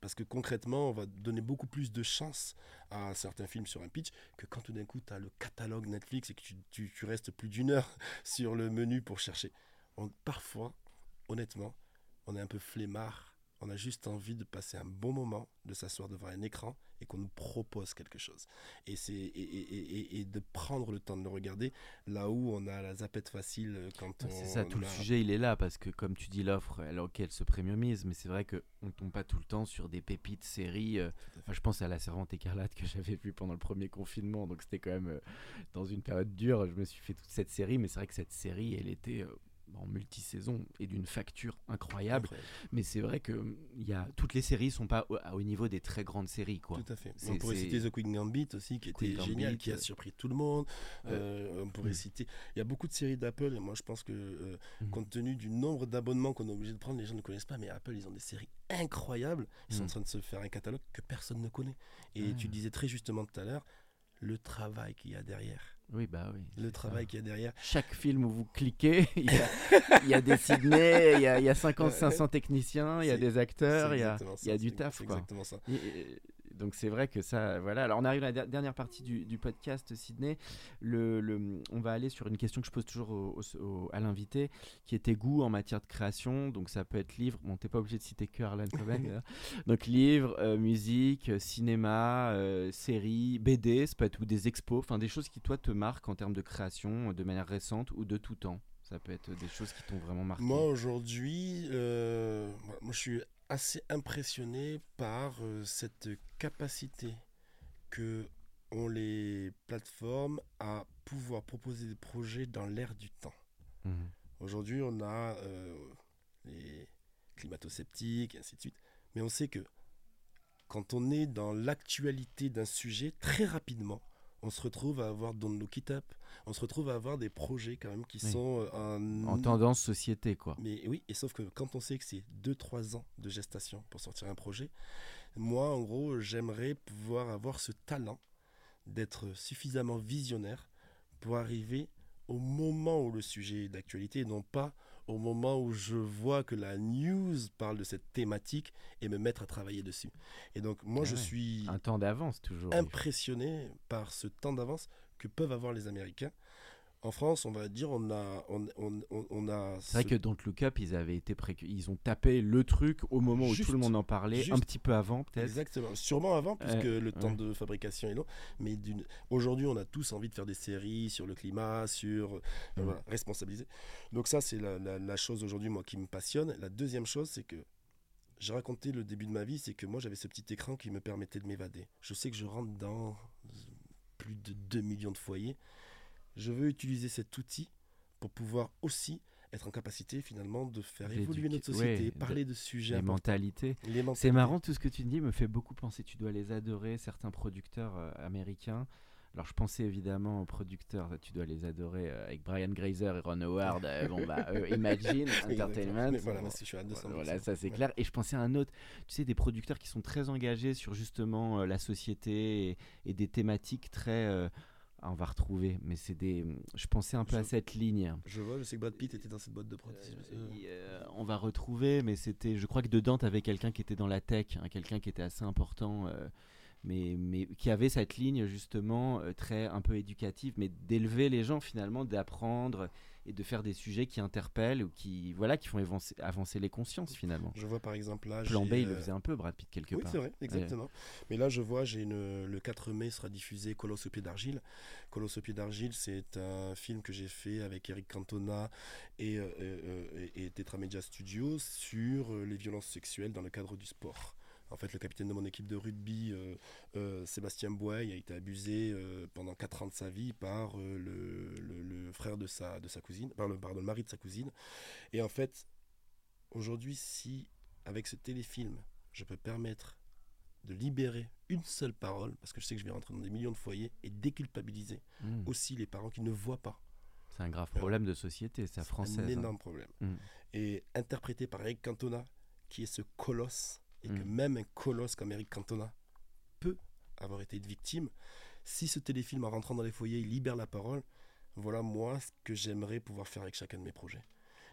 Parce que concrètement, on va donner beaucoup plus de chance à certains films sur un pitch que quand tout d'un coup tu as le catalogue Netflix et que tu, restes plus d'une heure sur le menu pour chercher. Parfois, honnêtement, on est un peu flemmard. On a juste envie de passer un bon moment, de s'asseoir devant un écran et qu'on nous propose quelque chose. Et, c'est, et, et- de prendre le temps de le regarder là où on a la zapette facile euh, quand on. C'est ça, tout le sujet il est là parce que comme tu dis l'offre, elle, ok, elle se premiumise, mais c'est vrai qu'on ne tombe pas tout le temps sur des pépites séries. euh, je pense à La Servante écarlate que j'avais vue pendant le premier confinement, donc c'était quand même euh, dans une période dure. Je me suis fait toute cette série, mais c'est vrai que cette série, elle était en multi-saison et d'une facture incroyable. Incroyable. Mais c'est vrai que hum, y a, toutes les séries sont pas au, au niveau des très grandes séries, quoi. Tout à fait. On pourrait citer The Queen Gambit aussi, qui était génial, qui a euh, surpris tout le monde. Euh, on pourrait Mm. citer. Il y a beaucoup de séries d'Apple, et moi je pense que, euh, Mm. compte tenu du nombre d'abonnements qu'on est obligé de prendre, les gens ne connaissent pas, mais Apple, ils ont des séries incroyables. Ils sont en train de se faire un catalogue que personne ne connaît. Et tu disais très justement tout à l'heure, le travail qu'il y a derrière. Oui, bah oui. Le travail qu'il y a derrière. Chaque film où vous cliquez, il y a, il y a des Sydney, il y a, il y a 50, 500 techniciens, il y a des acteurs, il y a, exactement il y a ça, du taf, C'est exactement ça. Et- donc c'est vrai que ça, voilà. Alors on arrive à la der- dernière partie du, du podcast, Sydney. Le, le- on va aller sur une question que je pose toujours au- au- au- à l'invité, qui était goût en matière de création. Donc ça peut être livre. Bon, t'es pas obligé de citer que Harlan Coben. donc livre, euh, musique, euh, cinéma, euh, série, BD, ça peut être ou des expos, enfin des choses qui toi te marquent en termes de création, de manière récente ou de tout temps. Ça peut être des choses qui t'ont vraiment marqué. Moi aujourd'hui, euh, moi je suis assez impressionné par euh, cette capacité que ont les plateformes à pouvoir proposer des projets dans l'air du temps. Mhm. Aujourd'hui, on a euh, les climato-sceptiques, et ainsi de suite. Mais on sait que quand on est dans l'actualité d'un sujet, très rapidement, on se retrouve à avoir Don't Look It Up, on se retrouve à avoir des projets quand même qui Oui. sont euh, en, En tendance société, quoi. mais oui, et sauf que quand on sait que c'est 2-3 ans de gestation pour sortir un projet, moi, en gros, j'aimerais pouvoir avoir ce talent d'être suffisamment visionnaire pour arriver au moment où le sujet est d'actualité et non pas au moment où je vois que la news parle de cette thématique et me mettre à travailler dessus. Et donc moi, Ah je suis Un temps d'avance toujours. impressionné par ce temps d'avance que peuvent avoir les Américains. En France, on va dire, on a, on, on- on- on a C'est vrai que Don't Look Up, ils avaient été précu- ils ont tapé le truc au moment où tout le monde en parlait, juste. un petit peu avant peut-être. Exactement. Sûrement avant, puisque le temps ouais. de fabrication est long. Mais aujourd'hui, on a tous envie de faire des séries sur le climat, sur euh, voilà, responsabiliser. Donc ça, c'est la, la- la chose aujourd'hui, moi, qui me passionne. La deuxième chose, c'est que j'ai raconté le début de ma vie, c'est que moi, j'avais ce petit écran qui me permettait de m'évader. Je sais que je rentre dans plus de 2 millions de foyers. Je veux utiliser cet outil pour pouvoir aussi être en capacité finalement de faire évoluer notre société, ouais, parler de sujets Les mentalités. Les C'est marrant, tout ce que tu dis me fait beaucoup penser. Tu dois les adorer, certains producteurs euh, américains. Alors, je pensais évidemment aux producteurs, tu dois les adorer euh, avec Brian Grazer et Ron Howard. euh, bon, bah, Imagine Entertainment. Mais voilà, je suis à 200%. Voilà, ça c'est Ouais. clair. Et je pensais à un autre, tu sais, des producteurs qui sont très engagés sur justement la société et, et des thématiques très. Ah, on va retrouver, mais c'est des. Je pensais un peu à cette ligne. Je vois, je sais que Brad Pitt était dans cette boîte de prod. Euh, euh, on va retrouver, mais c'était. Je crois que dedans, tu avais quelqu'un qui était dans la tech, hein, quelqu'un qui était assez important. euh, mais, mais qui avait cette ligne justement euh, très un peu éducative, mais d'élever les gens finalement, d'apprendre et de faire des sujets qui interpellent ou qui voilà qui font avancer, avancer les consciences finalement. Je vois par exemple là. Plan B, il le euh, faisait un peu, Brad Pitt, quelque Oui, part. c'est vrai, exactement. Mais là, je vois, j'ai une, le 4 mai sera diffusé Colosse au pied d'argile. Colosse au pied d'argile, c'est un film que j'ai fait avec Eric Cantona et, euh, euh, et, et Tetra Media Studios sur euh, les violences sexuelles dans le cadre du sport. En fait, le capitaine de mon équipe de rugby, euh, euh, Sébastien Boy, a été abusé euh, pendant 4 ans de sa vie par le, le- le frère de sa, de sa cousine, par le, pardon, le mari de sa cousine. Et en fait, aujourd'hui, si avec ce téléfilm, je peux permettre de libérer une seule parole, parce que je sais que je vais rentrer dans des millions de foyers, et déculpabiliser Mm. aussi les parents qui ne voient pas. C'est un grave problème de société, c'est C'est française. un hein. énorme problème. Mm. Et interprété par Eric Cantona, qui est ce colosse, et que Mm. même un colosse comme Eric Cantona peut avoir été une victime, si ce téléfilm en rentrant dans les foyers, il libère la parole, voilà moi ce que j'aimerais pouvoir faire avec chacun de mes projets.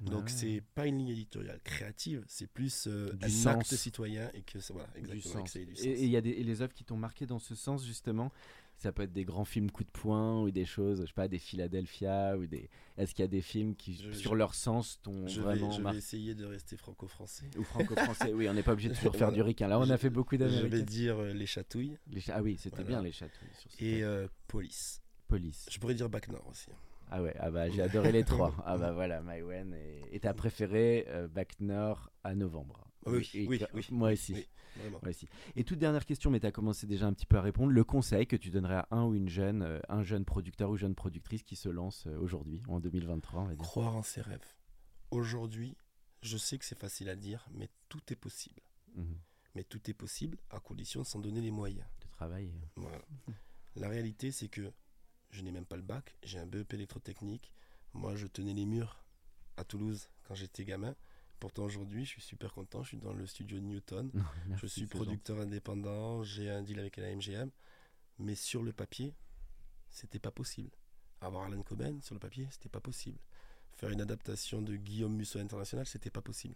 Donc Ouais. c'est pas une ligne éditoriale créative, c'est plus euh, Du un sens. acte citoyen et que voilà du exactement et que sens. ait du Et sens. et il y a des, et les œuvres qui t'ont marqué dans ce sens justement. Ça peut être des grands films coup de poing ou des choses, je sais pas, des Philadelphia ou des. Est-ce qu'il y a des films qui, Je- sur je- leur sens, t'ont Je vais, vraiment je vais marqué essayer de rester franco-français. Ou franco-français Oui, on n'est pas obligé de toujours faire du ricain. Là, on Je- a fait beaucoup Je vais d'américains. dire euh, les chatouilles Les cha- Ah oui, c'était Voilà. bien les chatouilles sur et euh, police. Police. Je pourrais dire Bac Nord aussi. Ah ouais, ah bah, j'ai adoré les trois. Ah bah voilà, Maïwen. Et, et ta préférée, euh, Back Nord à novembre. Oui, Et oui, que- oui. Moi aussi. Oui. Moi aussi. Et toute dernière question, mais tu as commencé déjà un petit peu à répondre. Le conseil que tu donnerais à un ou une jeune, euh, un jeune producteur ou jeune productrice qui se lance euh, aujourd'hui, en 2023, on va dire? Croire en ses rêves. Aujourd'hui, je sais que c'est facile à dire, mais tout est possible. Mhm. Mais tout est possible à condition de s'en donner les moyens. De travail. Voilà. La réalité, c'est que je n'ai même pas le bac, j'ai un BEP électrotechnique. Moi, je tenais les murs à Toulouse quand j'étais gamin. Pourtant, aujourd'hui, je suis super content. Je suis dans le studio de Newton. Non, je suis producteur indépendant. J'ai un deal avec la MGM. Mais sur le papier, c'était pas possible. Avoir Alan Coben sur le papier, c'était pas possible. Faire une adaptation de Guillaume Musso International, c'était pas possible.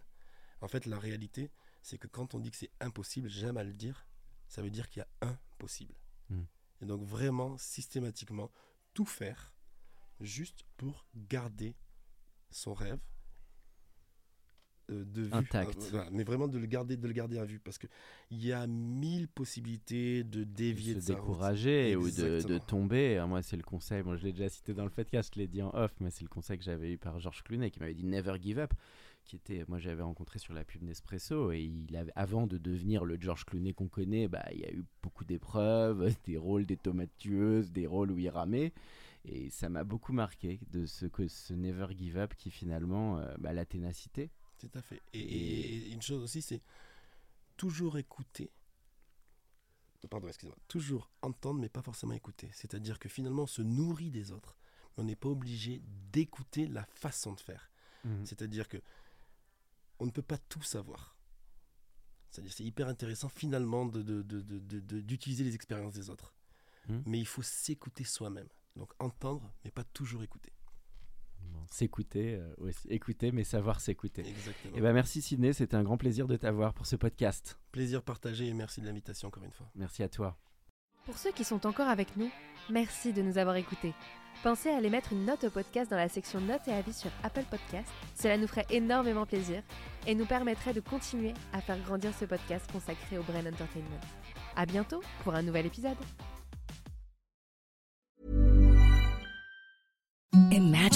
En fait, la réalité, c'est que quand on dit que c'est impossible, j'aime à le dire, ça veut dire qu'il y a un possible. Hmm. Et donc vraiment, systématiquement, tout faire juste pour garder son rêve de vue. Intact. Euh, voilà. mais vraiment de le garder, de le garder à vue, parce que il y a mille possibilités de dévier de de se route. décourager ou de, tomber. Moi, c'est le conseil. Moi, je l'ai déjà cité dans le podcast, je l'ai dit en off, mais c'est le conseil que j'avais eu par Georges Clooney qui m'avait dit Never give up. Qui était, moi, j'avais rencontré sur la pub Nespresso et il avait, avant de devenir le Georges Clooney qu'on connaît, bah, il y a eu beaucoup d'épreuves, des rôles des tomates tueuses, des rôles où il ramait. Et ça m'a beaucoup marqué de ce que ce Never give up qui finalement, euh, bah, la ténacité. Tout à fait. Et, une chose aussi, c'est toujours écouter. Pardon, excusez-moi. Toujours entendre, mais pas forcément écouter. C'est-à-dire que finalement, on se nourrit des autres. Mais on n'est pas obligé d'écouter la façon de faire. C'est-à-dire que on ne peut pas tout savoir. C'est-à-dire c'est hyper intéressant finalement de- de- de- de- de- de- d'utiliser les expériences des autres. Mhm. Mais il faut s'écouter soi-même. Donc entendre, mais pas toujours écouter. S'écouter euh, aussi. Écouter, mais savoir s'écouter. Exactement. Et ben merci Sidney, c'était un grand plaisir de t'avoir pour ce podcast. Plaisir partagé et merci de l'invitation encore une fois. Merci à toi. Pour ceux qui sont encore avec nous, merci de nous avoir écoutés. Pensez à aller mettre une note au podcast dans la section notes et avis sur Apple Podcast. Cela nous ferait énormément plaisir et nous permettrait de continuer à faire grandir ce podcast consacré au Brain Entertainment. À bientôt pour un nouvel épisode.